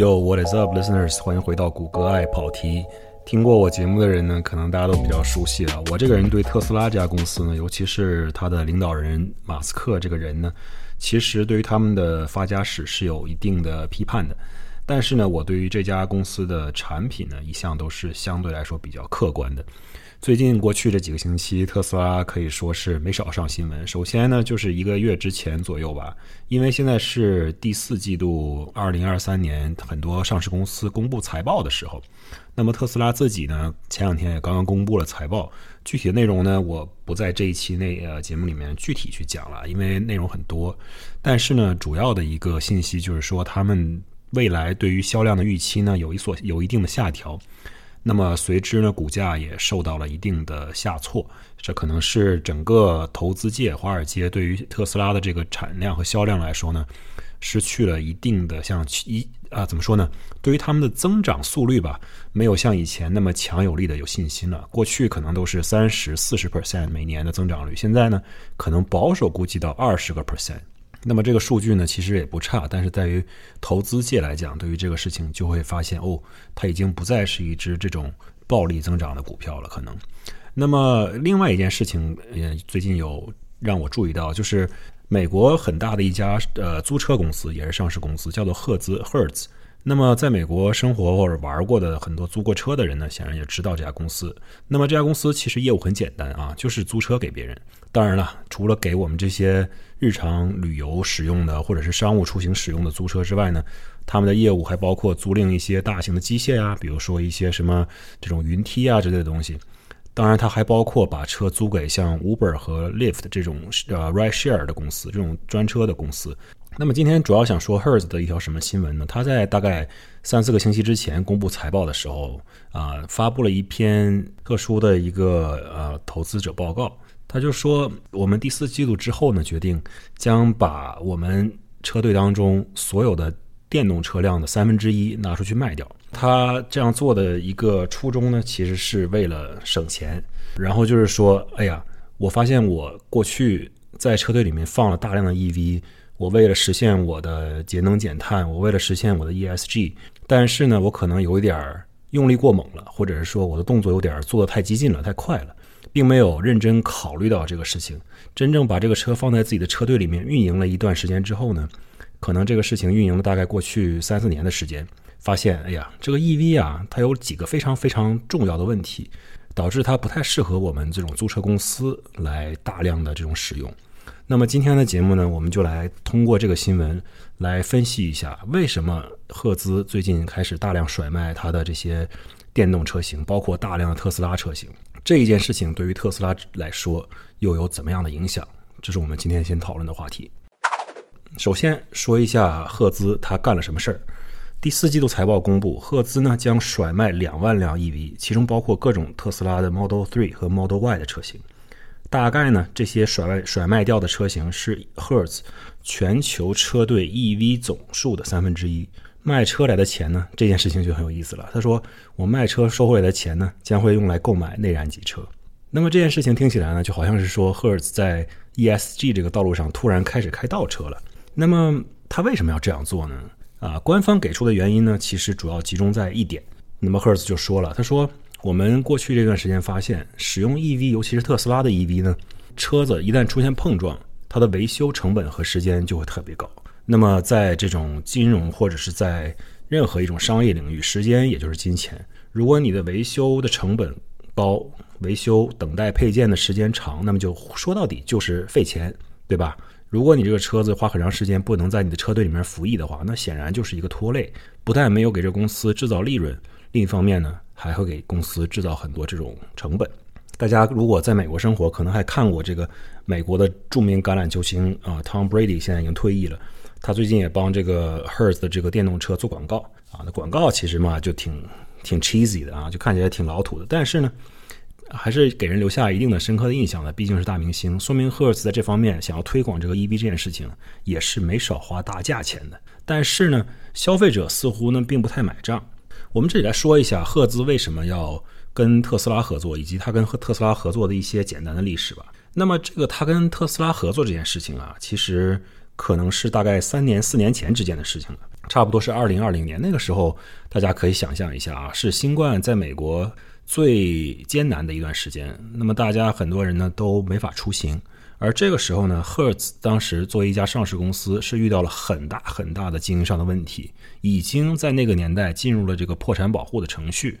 Yo, what is up, listeners？欢迎回到谷歌爱跑题。听过我节目的人呢，可能大家都比较熟悉了。我这个人对特斯拉这家公司呢，尤其是他的领导人马斯克这个人呢，其实对于他们的发家史是有一定的批判的。但是呢，我对于这家公司的产品呢，一向都是相对来说比较客观的。最近过去这几个星期，特斯拉可以说是没少上新闻。首先呢，就是一个月之前左右吧，因为现在是第四季度，二零二三年，很多上市公司公布财报的时候。那么特斯拉自己呢，前两天也刚刚公布了财报，具体的内容呢，我不在这一期内呃节目里面具体去讲了，因为内容很多。但是呢，主要的一个信息就是说，他们未来对于销量的预期呢，有一所有一定的下调。那么随之呢，股价也受到了一定的下挫，这可能是整个投资界、华尔街对于特斯拉的这个产量和销量来说呢，失去了一定的像一啊怎么说呢？对于他们的增长速率吧，没有像以前那么强有力的有信心了。过去可能都是三十四十 percent 每年的增长率，现在呢，可能保守估计到二十个 percent。那么这个数据呢，其实也不差，但是在于投资界来讲，对于这个事情就会发现，哦，它已经不再是一只这种暴力增长的股票了。可能，那么另外一件事情，呃，最近有让我注意到，就是美国很大的一家呃租车公司，也是上市公司，叫做赫兹 （Hertz）。那么，在美国生活或者玩过的很多租过车的人呢，显然也知道这家公司。那么这家公司其实业务很简单啊，就是租车给别人。当然了，除了给我们这些日常旅游使用的或者是商务出行使用的租车之外呢，他们的业务还包括租赁一些大型的机械啊，比如说一些什么这种云梯啊之类的东西。当然，它还包括把车租给像 Uber 和 Lyft 这种呃 ride share 的公司，这种专车的公司。那么今天主要想说 Hertz 的一条什么新闻呢？他在大概三四个星期之前公布财报的时候啊，发布了一篇特殊的一个呃投资者报告。他就说，我们第四季度之后呢，决定将把我们车队当中所有的电动车辆的三分之一拿出去卖掉。他这样做的一个初衷呢，其实是为了省钱。然后就是说，哎呀，我发现我过去在车队里面放了大量的 EV。我为了实现我的节能减碳，我为了实现我的 ESG，但是呢，我可能有一点儿用力过猛了，或者是说我的动作有点做的太激进了、太快了，并没有认真考虑到这个事情。真正把这个车放在自己的车队里面运营了一段时间之后呢，可能这个事情运营了大概过去三四年的时间，发现，哎呀，这个 EV 啊，它有几个非常非常重要的问题，导致它不太适合我们这种租车公司来大量的这种使用。那么今天的节目呢，我们就来通过这个新闻来分析一下，为什么赫兹最近开始大量甩卖它的这些电动车型，包括大量的特斯拉车型。这一件事情对于特斯拉来说又有怎么样的影响？这是我们今天先讨论的话题。首先说一下赫兹他干了什么事儿。第四季度财报公布，赫兹呢将甩卖两万辆 EV，其中包括各种特斯拉的 Model Three 和 Model Y 的车型。大概呢，这些甩卖甩卖掉的车型是 Hertz 全球车队 EV 总数的三分之一。卖车来的钱呢，这件事情就很有意思了。他说，我卖车收回来的钱呢，将会用来购买内燃机车。那么这件事情听起来呢，就好像是说 Hertz 在 ESG 这个道路上突然开始开倒车了。那么他为什么要这样做呢？啊，官方给出的原因呢，其实主要集中在一点。那么 Hertz 就说了，他说。我们过去这段时间发现，使用 EV，尤其是特斯拉的 EV 呢，车子一旦出现碰撞，它的维修成本和时间就会特别高。那么，在这种金融或者是在任何一种商业领域，时间也就是金钱。如果你的维修的成本高，维修等待配件的时间长，那么就说到底就是费钱，对吧？如果你这个车子花很长时间不能在你的车队里面服役的话，那显然就是一个拖累，不但没有给这公司制造利润，另一方面呢？还会给公司制造很多这种成本。大家如果在美国生活，可能还看过这个美国的著名橄榄球星啊，Tom Brady 现在已经退役了。他最近也帮这个 Hertz 的这个电动车做广告啊。那广告其实嘛，就挺挺 cheesy 的啊，就看起来挺老土的。但是呢，还是给人留下一定的深刻的印象的。毕竟是大明星，说明 Hertz 在这方面想要推广这个 EV 这件事情，也是没少花大价钱的。但是呢，消费者似乎呢并不太买账。我们这里来说一下赫兹为什么要跟特斯拉合作，以及他跟特斯拉合作的一些简单的历史吧。那么，这个他跟特斯拉合作这件事情啊，其实可能是大概三年、四年前之间的事情了。差不多是二零二零年那个时候，大家可以想象一下啊，是新冠在美国最艰难的一段时间。那么大家很多人呢都没法出行，而这个时候呢，Hertz 当时作为一家上市公司，是遇到了很大很大的经营上的问题，已经在那个年代进入了这个破产保护的程序。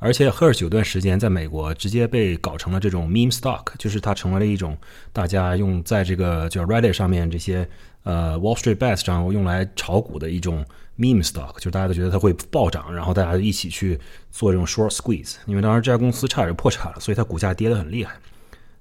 而且 Hertz 有段时间在美国直接被搞成了这种 meme stock，就是它成为了一种大家用在这个叫 Reddit 上面这些呃 Wall Street Bets 上用来炒股的一种 meme stock，就是大家都觉得它会暴涨，然后大家一起去做这种 short squeeze。因为当时这家公司差点就破产了，所以它股价跌得很厉害。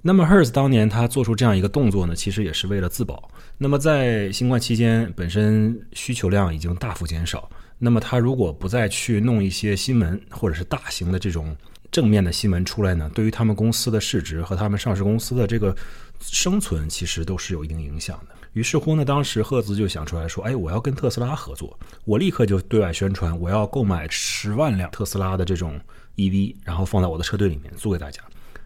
那么 Hertz 当年他做出这样一个动作呢，其实也是为了自保。那么在新冠期间，本身需求量已经大幅减少。那么他如果不再去弄一些新闻或者是大型的这种正面的新闻出来呢，对于他们公司的市值和他们上市公司的这个生存，其实都是有一定影响的。于是乎呢，当时赫兹就想出来说：“哎，我要跟特斯拉合作，我立刻就对外宣传，我要购买十万辆特斯拉的这种 EV，然后放在我的车队里面租给大家。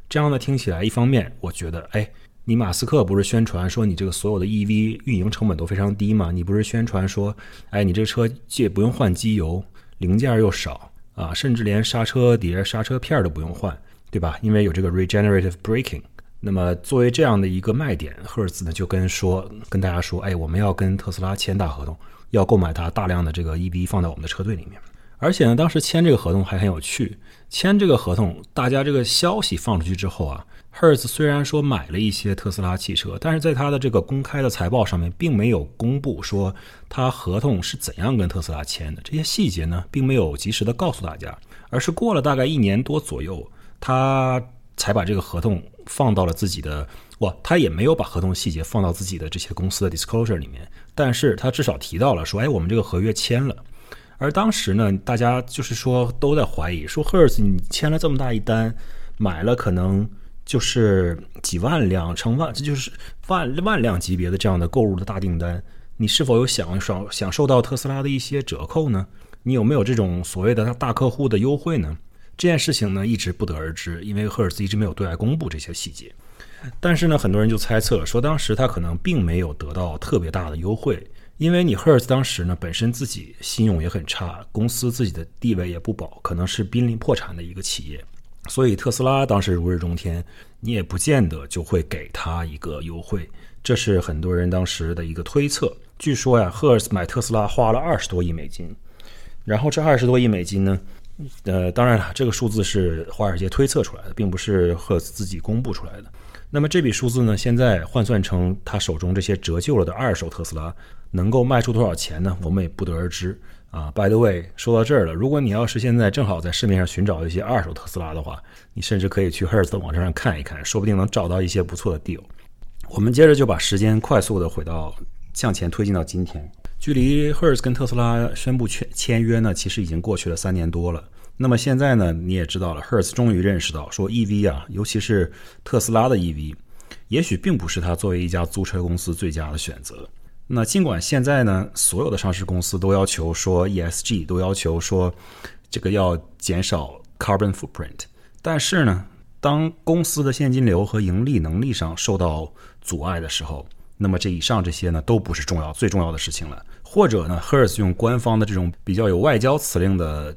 这样呢，听起来一方面我觉得，哎。”你马斯克不是宣传说你这个所有的 EV 运营成本都非常低吗？你不是宣传说，哎，你这车既不用换机油，零件又少啊，甚至连刹车碟、刹车片都不用换，对吧？因为有这个 regenerative braking。那么作为这样的一个卖点，赫尔兹呢就跟说跟大家说，哎，我们要跟特斯拉签大合同，要购买它大量的这个 EV 放在我们的车队里面。而且呢，当时签这个合同还很有趣，签这个合同，大家这个消息放出去之后啊。Hertz 虽然说买了一些特斯拉汽车，但是在他的这个公开的财报上面，并没有公布说他合同是怎样跟特斯拉签的。这些细节呢，并没有及时的告诉大家，而是过了大概一年多左右，他才把这个合同放到了自己的哇，他也没有把合同细节放到自己的这些公司的 disclosure 里面，但是他至少提到了说，哎，我们这个合约签了。而当时呢，大家就是说都在怀疑，说 Hertz 你签了这么大一单，买了可能。就是几万辆、成万，这就是万万辆级别的这样的购入的大订单，你是否有享受享受到特斯拉的一些折扣呢？你有没有这种所谓的大客户的优惠呢？这件事情呢，一直不得而知，因为赫尔兹一直没有对外公布这些细节。但是呢，很多人就猜测说，当时他可能并没有得到特别大的优惠，因为你赫尔兹当时呢本身自己信用也很差，公司自己的地位也不保，可能是濒临破产的一个企业。所以特斯拉当时如日中天，你也不见得就会给他一个优惠，这是很多人当时的一个推测。据说呀，赫尔斯买特斯拉花了二十多亿美金，然后这二十多亿美金呢，呃，当然了，这个数字是华尔街推测出来的，并不是赫尔斯自己公布出来的。那么这笔数字呢，现在换算成他手中这些折旧了的二手特斯拉，能够卖出多少钱呢？我们也不得而知。啊，By the way，说到这儿了，如果你要是现在正好在市面上寻找一些二手特斯拉的话，你甚至可以去 Hertz 的网站上看一看，说不定能找到一些不错的 deal。我们接着就把时间快速的回到向前推进到今天，距离 Hertz 跟特斯拉宣布签签约呢，其实已经过去了三年多了。那么现在呢，你也知道了，Hertz 终于认识到说 EV 啊，尤其是特斯拉的 EV，也许并不是它作为一家租车公司最佳的选择。那尽管现在呢，所有的上市公司都要求说 ESG，都要求说这个要减少 carbon footprint，但是呢，当公司的现金流和盈利能力上受到阻碍的时候，那么这以上这些呢，都不是重要最重要的事情了。或者呢，Hertz 用官方的这种比较有外交辞令的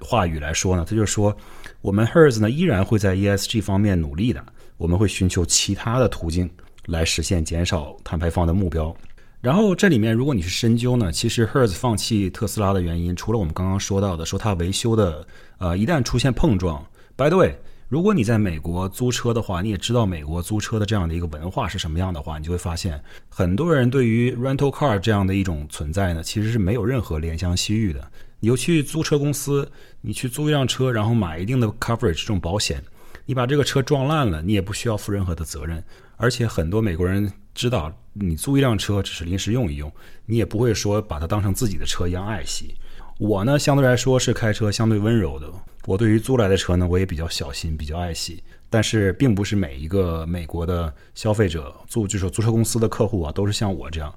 话语来说呢，他就说我们 Hertz 呢依然会在 ESG 方面努力的，我们会寻求其他的途径来实现减少碳排放的目标。然后这里面，如果你是深究呢，其实 Hertz 放弃特斯拉的原因，除了我们刚刚说到的，说它维修的，呃，一旦出现碰撞，By the way，如果你在美国租车的话，你也知道美国租车的这样的一个文化是什么样的话，你就会发现，很多人对于 rental car 这样的一种存在呢，其实是没有任何怜香惜玉的。你去租车公司，你去租一辆车，然后买一定的 coverage 这种保险，你把这个车撞烂了，你也不需要负任何的责任。而且很多美国人知道，你租一辆车只是临时用一用，你也不会说把它当成自己的车一样爱惜。我呢，相对来说是开车相对温柔的。我对于租来的车呢，我也比较小心，比较爱惜。但是，并不是每一个美国的消费者租就是租车公司的客户啊，都是像我这样。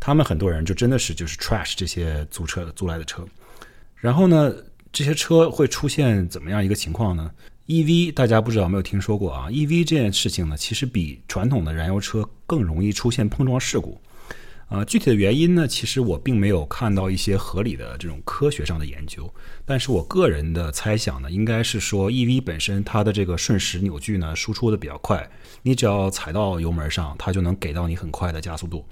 他们很多人就真的是就是 trash 这些租车租来的车。然后呢，这些车会出现怎么样一个情况呢？EV 大家不知道有没有听说过啊？EV 这件事情呢，其实比传统的燃油车更容易出现碰撞事故。呃，具体的原因呢，其实我并没有看到一些合理的这种科学上的研究，但是我个人的猜想呢，应该是说 EV 本身它的这个瞬时扭矩呢输出的比较快，你只要踩到油门上，它就能给到你很快的加速度。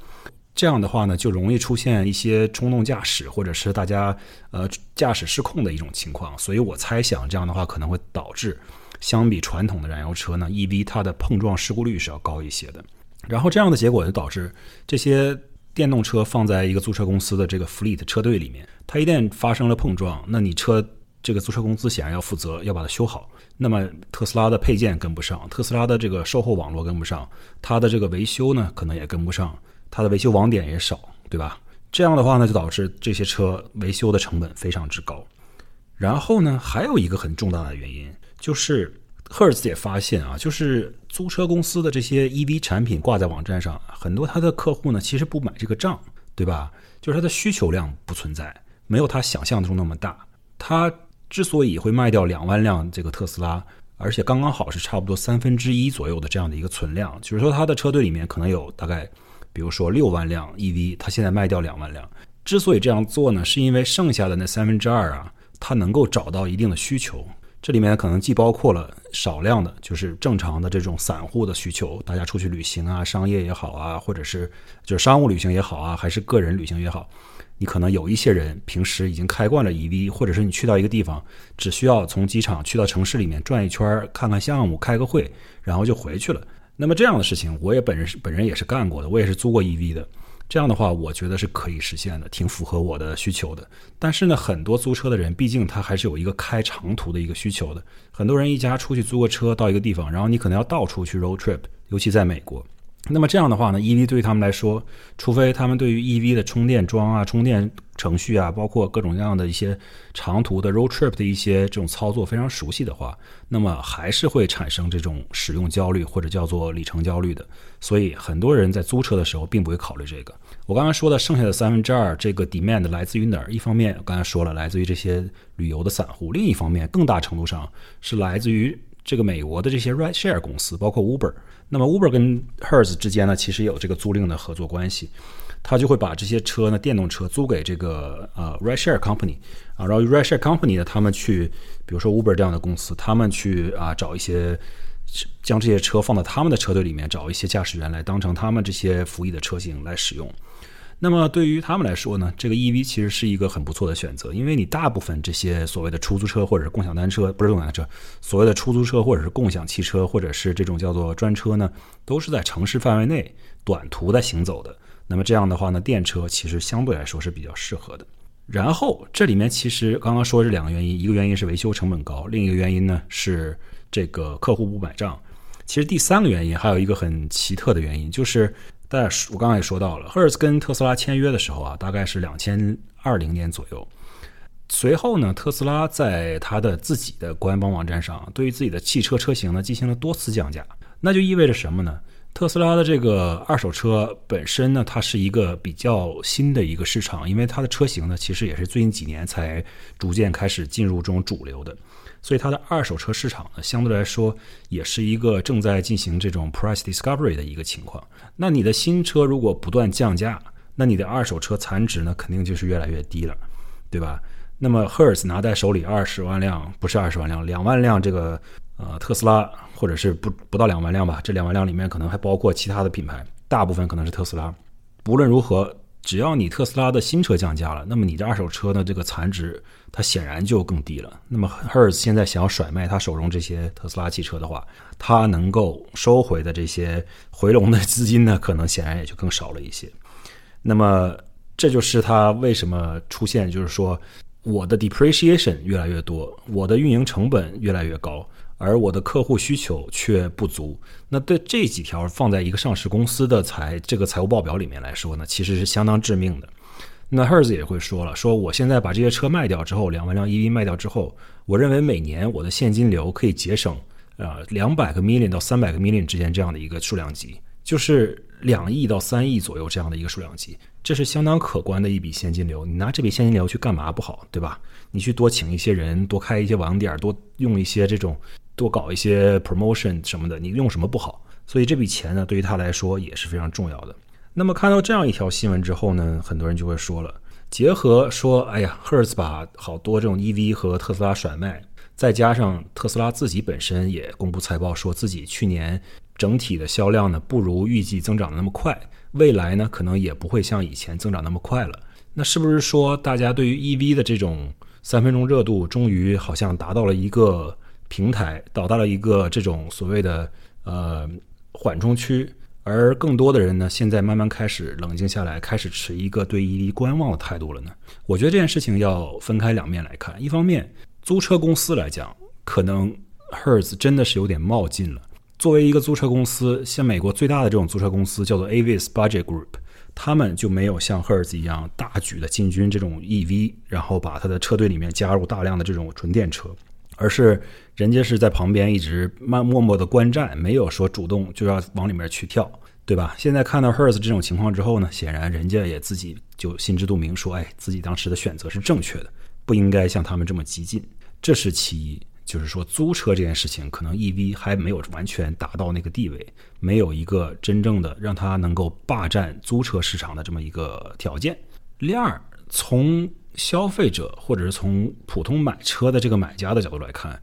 这样的话呢，就容易出现一些冲动驾驶，或者是大家呃驾驶失控的一种情况。所以我猜想，这样的话可能会导致相比传统的燃油车呢，EV 它的碰撞事故率是要高一些的。然后这样的结果就导致这些。电动车放在一个租车公司的这个 fleet 车队里面，它一旦发生了碰撞，那你车这个租车公司显然要负责，要把它修好。那么特斯拉的配件跟不上，特斯拉的这个售后网络跟不上，它的这个维修呢可能也跟不上，它的维修网点也少，对吧？这样的话呢，就导致这些车维修的成本非常之高。然后呢，还有一个很重大的原因就是。赫尔兹也发现啊，就是租车公司的这些 EV 产品挂在网站上，很多他的客户呢，其实不买这个账，对吧？就是他的需求量不存在，没有他想象中那么大。他之所以会卖掉两万辆这个特斯拉，而且刚刚好是差不多三分之一左右的这样的一个存量，就是说他的车队里面可能有大概，比如说六万辆 EV，他现在卖掉两万辆。之所以这样做呢，是因为剩下的那三分之二啊，他能够找到一定的需求。这里面可能既包括了少量的，就是正常的这种散户的需求，大家出去旅行啊，商业也好啊，或者是就是商务旅行也好啊，还是个人旅行也好，你可能有一些人平时已经开惯了 EV，或者是你去到一个地方，只需要从机场去到城市里面转一圈，看看项目，开个会，然后就回去了。那么这样的事情，我也本人是本人也是干过的，我也是租过 EV 的。这样的话，我觉得是可以实现的，挺符合我的需求的。但是呢，很多租车的人，毕竟他还是有一个开长途的一个需求的。很多人一家出去租个车到一个地方，然后你可能要到处去 road trip，尤其在美国。那么这样的话呢，EV 对于他们来说，除非他们对于 EV 的充电桩啊、充电程序啊，包括各种各样的一些长途的 road trip 的一些这种操作非常熟悉的话，那么还是会产生这种使用焦虑或者叫做里程焦虑的。所以很多人在租车的时候并不会考虑这个。我刚才说的剩下的三分之二，这个 demand 来自于哪儿？一方面我刚才说了，来自于这些旅游的散户；另一方面，更大程度上是来自于这个美国的这些 ride share 公司，包括 Uber。那么 Uber 跟 Hertz 之间呢，其实有这个租赁的合作关系，他就会把这些车呢，电动车租给这个呃 Ride Share Company 啊，然后 Ride Share Company 呢，他们去，比如说 Uber 这样的公司，他们去啊找一些，将这些车放到他们的车队里面，找一些驾驶员来当成他们这些服役的车型来使用。那么对于他们来说呢，这个 EV 其实是一个很不错的选择，因为你大部分这些所谓的出租车或者是共享单车，不是共享单车，所谓的出租车或者是共享汽车或者是这种叫做专车呢，都是在城市范围内短途在行走的。那么这样的话呢，电车其实相对来说是比较适合的。然后这里面其实刚刚说这两个原因，一个原因是维修成本高，另一个原因呢是这个客户不买账。其实第三个原因还有一个很奇特的原因，就是。大家我刚刚也说到了，赫尔兹跟特斯拉签约的时候啊，大概是两千二零年左右。随后呢，特斯拉在它的自己的官方网站上，对于自己的汽车车型呢进行了多次降价。那就意味着什么呢？特斯拉的这个二手车本身呢，它是一个比较新的一个市场，因为它的车型呢，其实也是最近几年才逐渐开始进入这种主流的。所以它的二手车市场呢，相对来说也是一个正在进行这种 price discovery 的一个情况。那你的新车如果不断降价，那你的二手车残值呢，肯定就是越来越低了，对吧？那么 Hers 拿在手里二十万辆，不是二十万辆，两万辆这个呃特斯拉，或者是不不到两万辆吧？这两万辆里面可能还包括其他的品牌，大部分可能是特斯拉。不论如何。只要你特斯拉的新车降价了，那么你的二手车呢？这个残值它显然就更低了。那么 Hertz 现在想要甩卖他手中这些特斯拉汽车的话，他能够收回的这些回笼的资金呢，可能显然也就更少了一些。那么这就是他为什么出现，就是说我的 depreciation 越来越多，我的运营成本越来越高。而我的客户需求却不足，那对这几条放在一个上市公司的财这个财务报表里面来说呢，其实是相当致命的。那 Hertz 也会说了，说我现在把这些车卖掉之后，两万辆 EV 卖掉之后，我认为每年我的现金流可以节省啊两百个 million 到三百个 million 之间这样的一个数量级，就是两亿到三亿左右这样的一个数量级，这是相当可观的一笔现金流。你拿这笔现金流去干嘛不好，对吧？你去多请一些人，多开一些网点，多用一些这种。多搞一些 promotion 什么的，你用什么不好？所以这笔钱呢，对于他来说也是非常重要的。那么看到这样一条新闻之后呢，很多人就会说了，结合说，哎呀，Hertz 把好多这种 EV 和特斯拉甩卖，再加上特斯拉自己本身也公布财报，说自己去年整体的销量呢不如预计增长的那么快，未来呢可能也不会像以前增长那么快了。那是不是说大家对于 EV 的这种三分钟热度，终于好像达到了一个平台，达到了一个这种所谓的呃缓冲区？而更多的人呢，现在慢慢开始冷静下来，开始持一个对 EV 观望的态度了呢。我觉得这件事情要分开两面来看。一方面，租车公司来讲，可能 Hertz 真的是有点冒进了。作为一个租车公司，像美国最大的这种租车公司叫做 Avis Budget Group，他们就没有像 Hertz 一样大举的进军这种 EV，然后把他的车队里面加入大量的这种纯电车。而是人家是在旁边一直慢默默的观战，没有说主动就要往里面去跳，对吧？现在看到 Hers 这种情况之后呢，显然人家也自己就心知肚明，说，哎，自己当时的选择是正确的，不应该像他们这么激进。这是其一，就是说租车这件事情，可能 EV 还没有完全达到那个地位，没有一个真正的让它能够霸占租车市场的这么一个条件。第二，从消费者或者是从普通买车的这个买家的角度来看，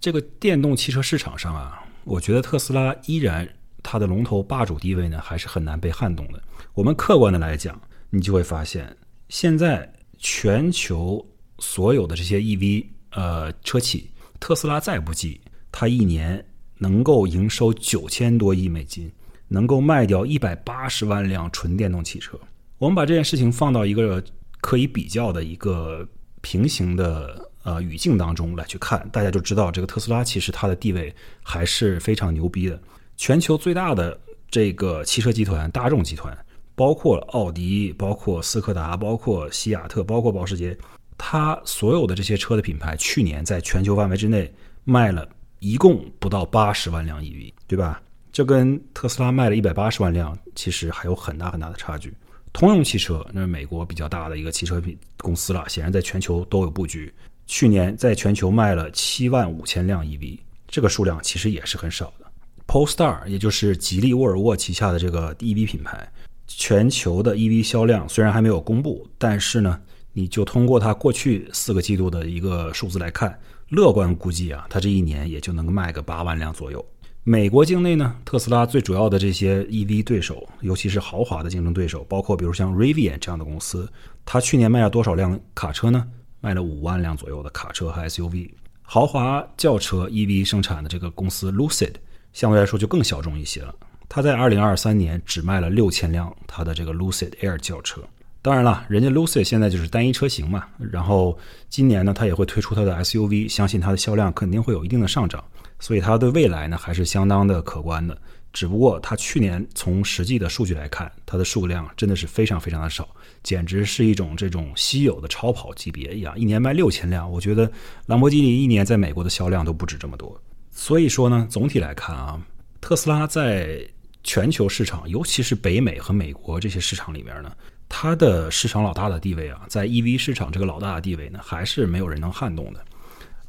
这个电动汽车市场上啊，我觉得特斯拉依然它的龙头霸主地位呢，还是很难被撼动的。我们客观的来讲，你就会发现，现在全球所有的这些 EV 呃车企，特斯拉再不济，它一年能够营收九千多亿美金，能够卖掉一百八十万辆纯电动汽车。我们把这件事情放到一个。可以比较的一个平行的呃语境当中来去看，大家就知道这个特斯拉其实它的地位还是非常牛逼的。全球最大的这个汽车集团大众集团，包括奥迪、包括斯柯达、包括西雅特、包括保时捷，它所有的这些车的品牌，去年在全球范围之内卖了一共不到八十万辆 EV，对吧？这跟特斯拉卖了一百八十万辆，其实还有很大很大的差距。通用汽车那是美国比较大的一个汽车品公司了，显然在全球都有布局。去年在全球卖了七万五千辆 EV，这个数量其实也是很少的。Polestar 也就是吉利沃尔沃旗下的这个 EV 品牌，全球的 EV 销量虽然还没有公布，但是呢，你就通过它过去四个季度的一个数字来看，乐观估计啊，它这一年也就能卖个八万辆左右。美国境内呢，特斯拉最主要的这些 EV 对手，尤其是豪华的竞争对手，包括比如像 Rivian 这样的公司，它去年卖了多少辆卡车呢？卖了五万辆左右的卡车和 SUV。豪华轿车 EV 生产的这个公司 Lucid 相对来说就更小众一些了，它在2023年只卖了六千辆它的这个 Lucid Air 轿车。当然了，人家 Lucy 现在就是单一车型嘛，然后今年呢，它也会推出它的 SUV，相信它的销量肯定会有一定的上涨。所以它对未来呢还是相当的可观的，只不过它去年从实际的数据来看，它的数量真的是非常非常的少，简直是一种这种稀有的超跑级别一样，一年卖六千辆，我觉得兰博基尼一年在美国的销量都不止这么多。所以说呢，总体来看啊，特斯拉在全球市场，尤其是北美和美国这些市场里面呢，它的市场老大的地位啊，在 EV 市场这个老大的地位呢，还是没有人能撼动的。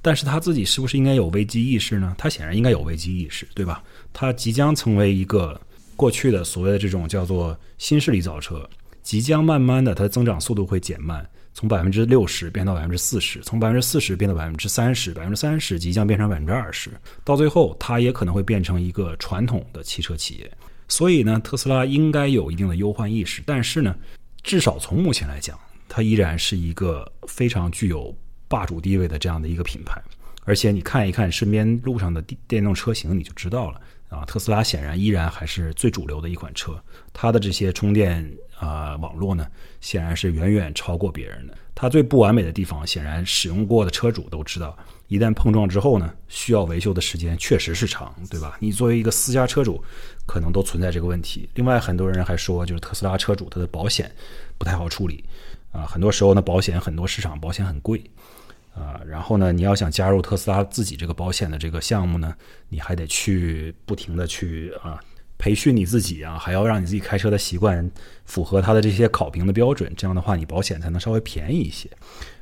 但是他自己是不是应该有危机意识呢？他显然应该有危机意识，对吧？他即将成为一个过去的所谓的这种叫做新势力造车，即将慢慢的它的增长速度会减慢，从百分之六十变到百分之四十，从百分之四十变到百分之三十，百分之三十即将变成百分之二十，到最后它也可能会变成一个传统的汽车企业。所以呢，特斯拉应该有一定的忧患意识，但是呢，至少从目前来讲，它依然是一个非常具有。霸主地位的这样的一个品牌，而且你看一看身边路上的电电动车型，你就知道了啊。特斯拉显然依然还是最主流的一款车，它的这些充电啊网络呢，显然是远远超过别人的。它最不完美的地方，显然使用过的车主都知道，一旦碰撞之后呢，需要维修的时间确实是长，对吧？你作为一个私家车主，可能都存在这个问题。另外，很多人还说，就是特斯拉车主他的保险不太好处理啊，很多时候呢，保险很多市场保险很贵。啊，然后呢，你要想加入特斯拉自己这个保险的这个项目呢，你还得去不停的去啊培训你自己啊，还要让你自己开车的习惯符合它的这些考评的标准，这样的话你保险才能稍微便宜一些。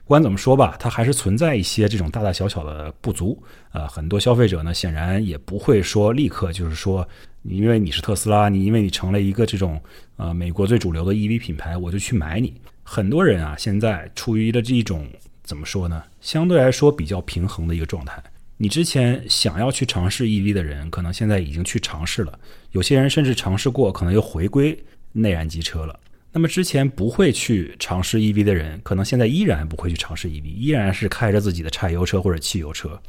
不管怎么说吧，它还是存在一些这种大大小小的不足。呃，很多消费者呢，显然也不会说立刻就是说，因为你是特斯拉，你因为你成了一个这种呃美国最主流的 EV 品牌，我就去买你。很多人啊，现在处于的这一种怎么说呢？相对来说比较平衡的一个状态。你之前想要去尝试 EV 的人，可能现在已经去尝试了。有些人甚至尝试过，可能又回归内燃机车了。那么之前不会去尝试 EV 的人，可能现在依然不会去尝试 EV，依然是开着自己的柴油车或者汽油车。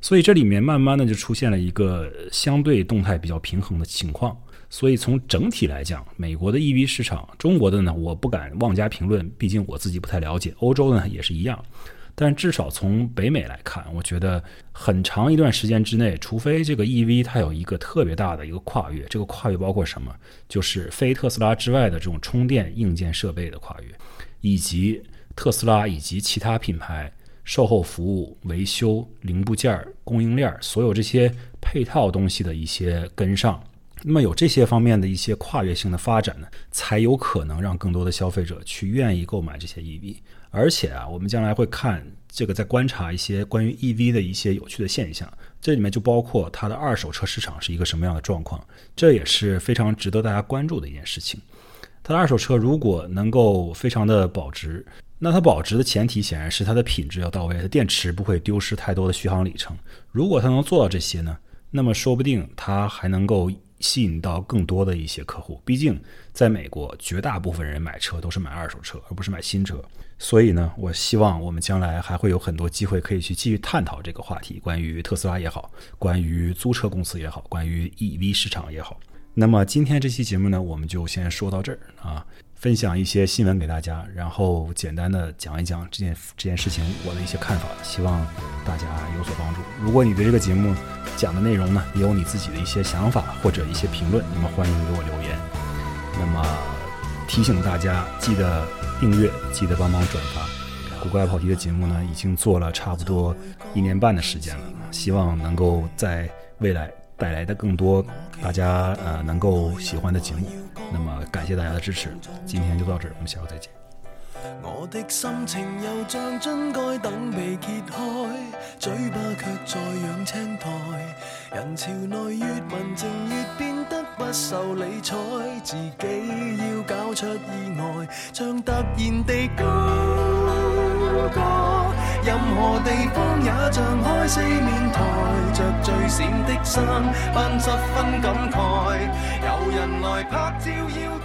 所以这里面慢慢的就出现了一个相对动态比较平衡的情况。所以从整体来讲，美国的 EV 市场，中国的呢，我不敢妄加评论，毕竟我自己不太了解。欧洲呢也是一样，但至少从北美来看，我觉得很长一段时间之内，除非这个 EV 它有一个特别大的一个跨越，这个跨越包括什么？就是非特斯拉之外的这种充电硬件设备的跨越，以及特斯拉以及其他品牌售后服务、维修、零部件、供应链所有这些配套东西的一些跟上。那么有这些方面的一些跨越性的发展呢，才有可能让更多的消费者去愿意购买这些 EV。而且啊，我们将来会看这个，在观察一些关于 EV 的一些有趣的现象。这里面就包括它的二手车市场是一个什么样的状况，这也是非常值得大家关注的一件事情。它的二手车如果能够非常的保值，那它保值的前提显然是它的品质要到位，它电池不会丢失太多的续航里程。如果它能做到这些呢，那么说不定它还能够。吸引到更多的一些客户，毕竟在美国，绝大部分人买车都是买二手车，而不是买新车。所以呢，我希望我们将来还会有很多机会可以去继续探讨这个话题，关于特斯拉也好，关于租车公司也好，关于 EV 市场也好。那么今天这期节目呢，我们就先说到这儿啊。分享一些新闻给大家，然后简单的讲一讲这件这件事情我的一些看法，希望大家有所帮助。如果你对这个节目讲的内容呢，也有你自己的一些想法或者一些评论，那么欢迎给我留言。那么提醒大家，记得订阅，记得帮忙转发。古怪跑题的节目呢，已经做了差不多一年半的时间了，希望能够在未来。带来的更多大家呃能够喜欢的节目，那么感谢大家的支持，今天就到这儿，我们下回再见。我的心情又像樽盖等被揭开，嘴巴却在养青苔。人潮内越文静越变得不受理睬，自己要搞出意外，像突然地高歌。任何地方也像开四面台，着最闪的衫，扮十分感慨。有人来拍照要。